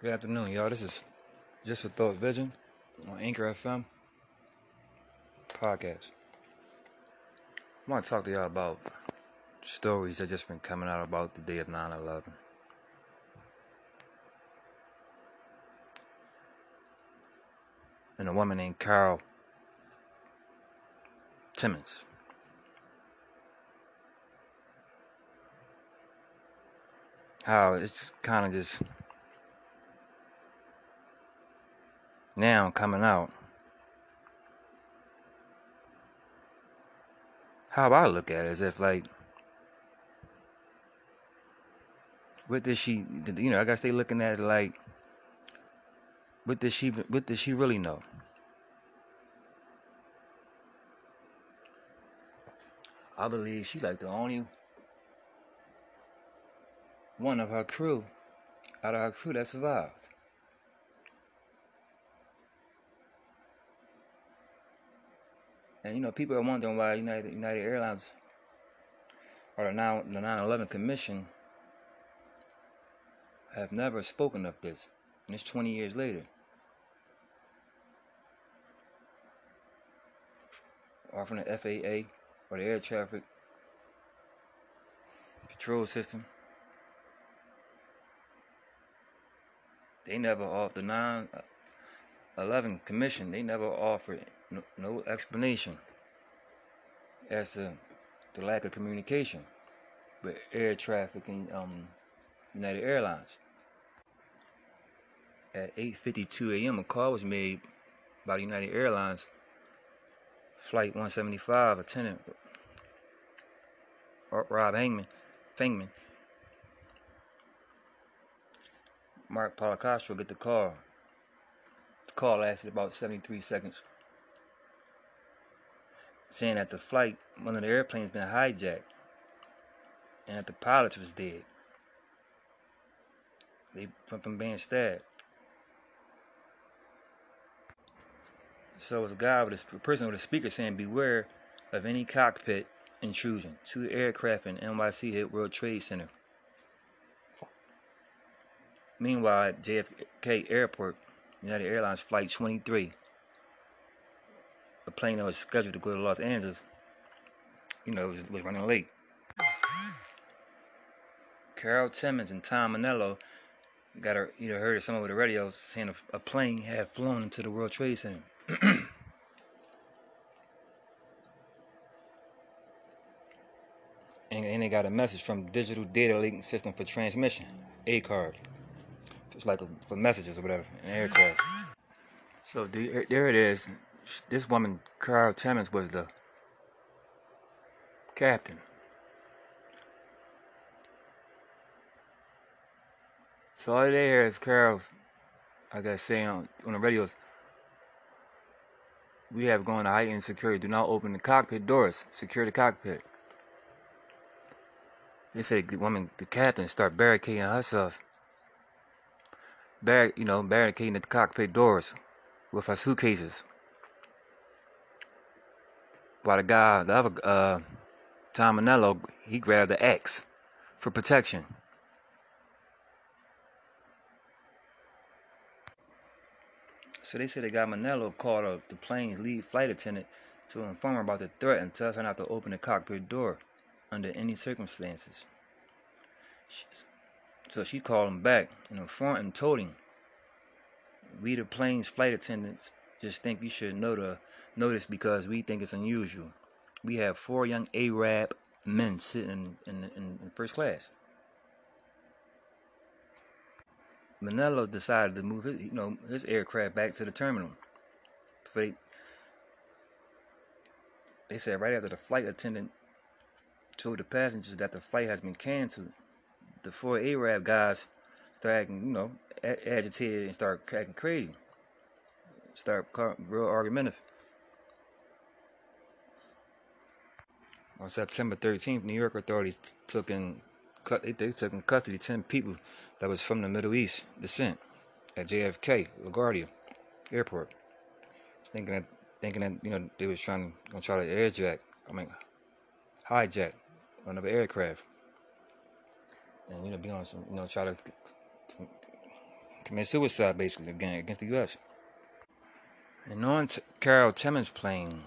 Good afternoon, y'all. This is Just a Thought Vision on Anchor FM podcast. I want to talk to y'all about stories that just been coming out about the day of 9 11. And a woman named Carol Timmons. How it's kind of just now coming out. How I look at it is if like what did she you know, I gotta stay looking at it like what did she what did she really know? I believe she like the only one of her crew out of her crew that survived. And you know, people are wondering why United United Airlines or the 9 the 9/11 Commission have never spoken of this, and it's 20 years later. Or from the FAA or the air traffic control system. They never off the 9 11 Commission, they never offered no, no explanation as to the lack of communication with air traffic and um, United Airlines. At 8:52 a.m., a call was made by the United Airlines flight 175 attendant Rob Hangman, Fangman. Marc Policastro get the call call lasted about 73 seconds, saying that the flight, one of the airplanes, been hijacked, and that the pilot was dead. They from, from being stabbed. So it was a guy with a, a person with a speaker saying, "Beware of any cockpit intrusion." Two aircraft in NYC hit World Trade Center. Meanwhile, JFK Airport, United Airlines Flight 23, a plane that was scheduled to go to Los Angeles, you know, was, was running late. Carol Timmons and Tom Manello got a, you know, heard of some over the radio saying a, a plane had flown into the World Trade Center. and, and they got a message from Digital Data Linking System for Transmission, ACARD. It's like for messages or whatever, an aircraft. So the, there it is. This woman, Carol Timmons, was the captain. So all they hear is Carol, I guess, saying on, on the radios, we have going to heightened security. Do not open the cockpit doors. Secure the cockpit. They said the woman, the captain, start barricading herself bar- you know, barricading the cockpit doors with our suitcases. While the guy, the other, uh, Tom Manello, he grabbed the axe for protection. So they said they got Manello called up the plane's lead flight attendant to inform her about the threat and tell her not to open the cockpit door under any circumstances. So she called him back and informed and told him, "We the plane's flight attendants just think you should know the notice because we think it's unusual. We have four young Arab men sitting in, in, in first class." Manello decided to move his, you know, his aircraft back to the terminal. They, they said right after the flight attendant told the passengers that the flight has been canceled, the four Arab guys start acting, you know, agitated and start acting crazy. Start real argumentative. On September 13th, New York authorities took in they, they took in custody 10 people that was from the Middle East descent at JFK LaGuardia Airport, thinking that thinking that you know they was trying to try to airjack, I mean hijack another aircraft and you know be on some you know try to commit suicide basically again against the U.S. And on t- Carol Timmons plane,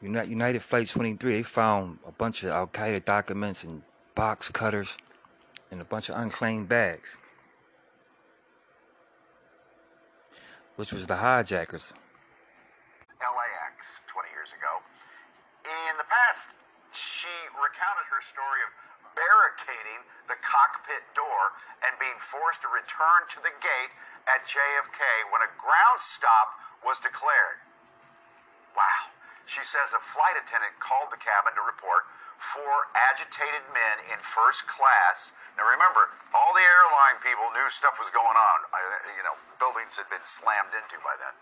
United Flight 23, they found a bunch of Al Qaeda documents and box cutters and a bunch of unclaimed bags, which was the hijackers. LAX 20 years ago. In the past, she recounted her story of barricading the cockpit door and being forced to return to the gate at JFK when a ground stop was declared. Wow. She says a flight attendant called the cabin to report four agitated men in first class. Now remember, all the airline people knew stuff was going on. You know, buildings had been slammed into by then.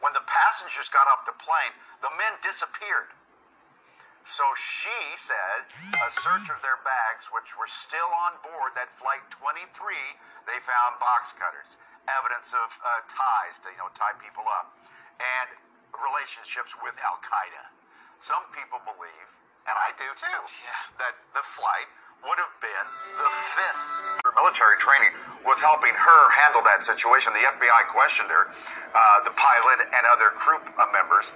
When the passengers got off the plane, the men disappeared. So she said a search of their bags, which were still on board that flight 23, they found box cutters, evidence of uh, ties to you know tie people up, and relationships with Al Qaeda. Some people believe, and I do too, that the flight would have been the fifth. Her military training was helping her handle that situation. The FBI questioned her, uh, the pilot, and other crew members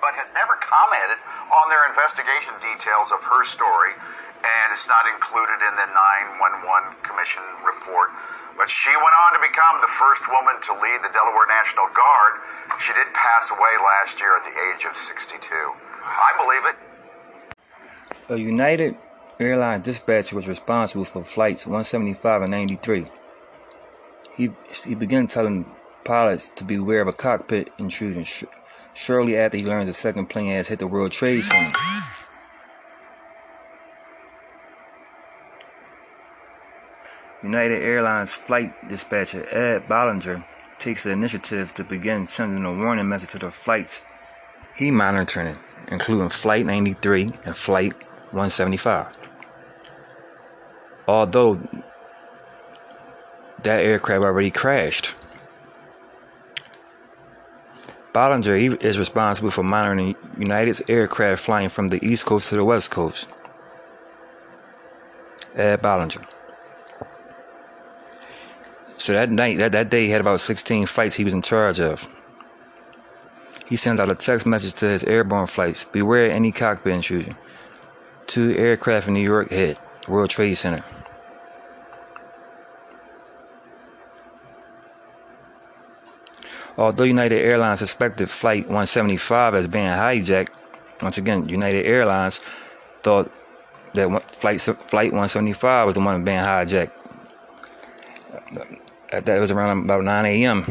but has never commented on their investigation details of her story, and it's not included in the 911 Commission report. But she went on to become the first woman to lead the Delaware National Guard. She did pass away last year at the age of 62. I believe it. A United Airlines dispatcher was responsible for flights 175 and 93. He, he began telling pilots to beware of a cockpit intrusion shortly after he learns the second plane has hit the World Trade Center. United Airlines flight dispatcher Ed Ballinger takes the initiative to begin sending a warning message to the flights he monitoring, including Flight 93 and Flight 175. Although that aircraft already crashed. Ballinger is responsible for monitoring United's aircraft flying from the East Coast to the West Coast. Ed Ballinger. So that night, that, that day, he had about 16 flights he was in charge of. He sent out a text message to his airborne flights Beware any cockpit intrusion. Two aircraft in New York hit World Trade Center. Although United Airlines suspected Flight 175 as being hijacked, once again, United Airlines thought that Flight Flight 175 was the one being hijacked. That was around about 9 a.m.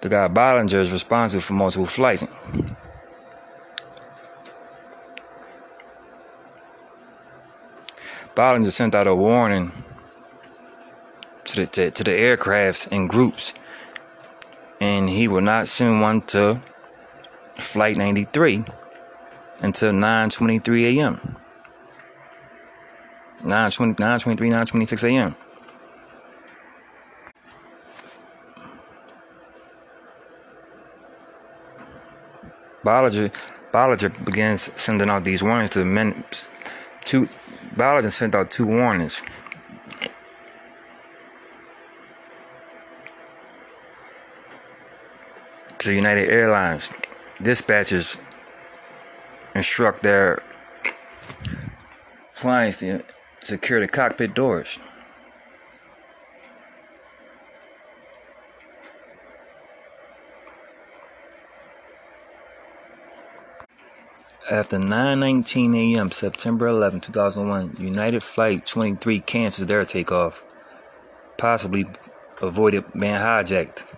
The guy Ballinger is responsible for multiple flights. Ballinger sent out a warning to the, to, to the aircrafts in groups. And he will not send one to Flight 93 until 9.23 a.m. 9.20, 9.23, 9.26 a.m. Ballinger, Ballinger begins sending out these warnings to the men. Two, Ballinger sent out two warnings United Airlines, dispatchers instruct their clients to secure the cockpit doors. After 9:19 a.m. September 11, 2001, United Flight 23 canceled their takeoff, possibly avoided being hijacked.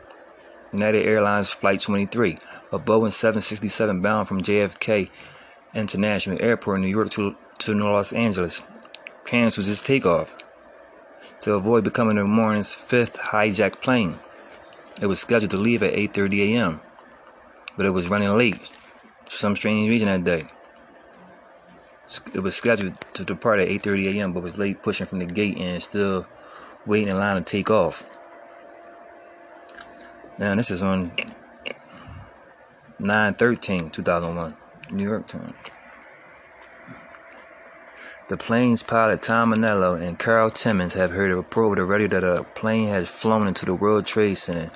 United Airlines Flight 23, a Boeing 767 bound from JFK International Airport in New York to, to Los Angeles, cancels its takeoff to avoid becoming the morning's fifth hijacked plane. It was scheduled to leave at 8:30 a.m., but it was running late for some strange reason that day. It was scheduled to depart at 8:30 a.m., but was late pushing from the gate and still waiting in line to take off. Now, this is on 9 13 2001, New York time. The plane's pilot Tom Manello and Carl Timmons have heard a report over the radio that a plane has flown into the World Trade Center.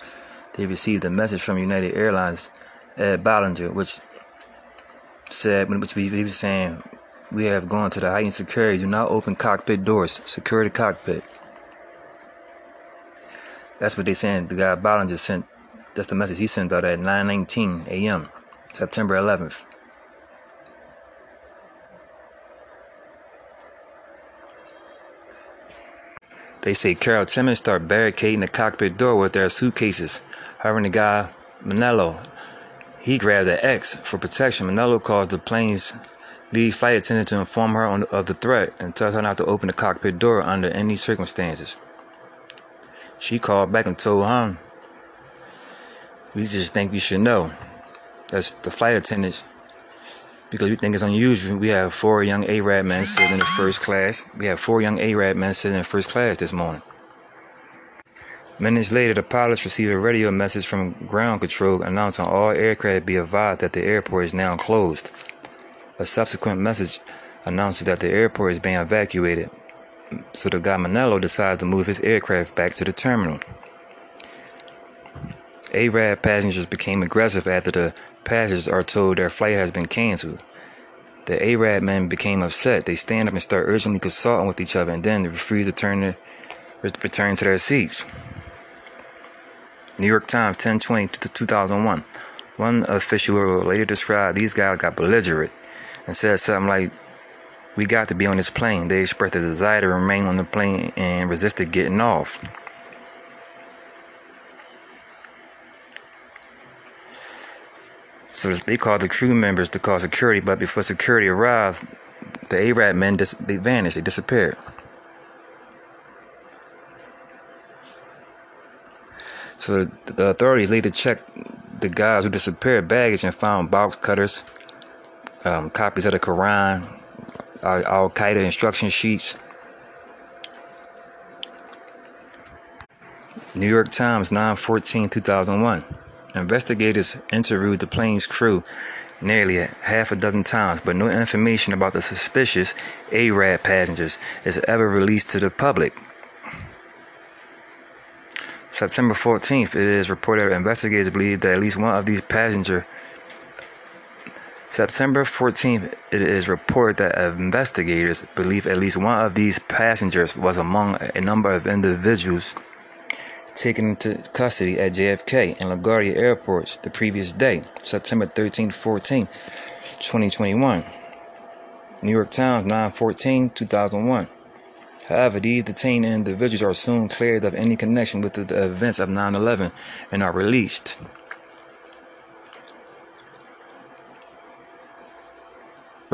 They received a message from United Airlines Ed Ballinger, which said, which he was saying, we have gone to the heightened security. Do not open cockpit doors. Secure the cockpit. That's what they saying. The guy Ballinger sent. That's the message he sent out at 9:19 a.m. September 11th. They say Carol Timmons start barricading the cockpit door with their suitcases. However, the guy Manello, he grabbed the axe for protection. Manello calls the plane's lead flight attendant to inform her on, of the threat and tells her not to open the cockpit door under any circumstances. She called back and told him, "We just think we should know." That's the flight attendants because we think it's unusual. We have four young Arab men sitting in the first class. We have four young Arab men sitting in the first class this morning. Minutes later, the pilots received a radio message from ground control announcing all aircraft be advised that the airport is now closed. A subsequent message announced that the airport is being evacuated, so the guy Manello decided to move his aircraft back to the terminal. Arab passengers became aggressive after the passengers are told their flight has been canceled. The Arab men became upset. They stand up and start urgently consulting with each other and then refuse to turn to, return to their seats. New York Times, 1020 to 2001. One official later described these guys got belligerent and said something like, We got to be on this plane. They expressed a desire to remain on the plane and resisted getting off. So they called the crew members to call security, but before security arrived, the Arab men dis- they vanished, they disappeared. So the, authorities later checked the guys who disappeared baggage and found box cutters, um, copies of the Quran, Al Qaeda instruction sheets. New York Times 9 2001. Investigators interviewed the plane's crew nearly a half a dozen times, but no information about the suspicious Arab passengers is ever released to the public. September 14th, it is reported that investigators believe that at least one of these passengers. September 14th, it is reported that investigators believe at least one of these passengers was among a number of individuals taken into custody at JFK and LaGuardia airports the previous day, September 13 14, 2021. New York Times 914 2001. However, these detained individuals are soon cleared of any connection with the events of 9 11 and are released.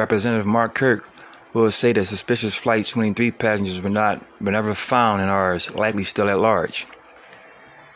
Representative Mark Kirk will say that suspicious Flight 23 passengers were not were never found and are likely still at large.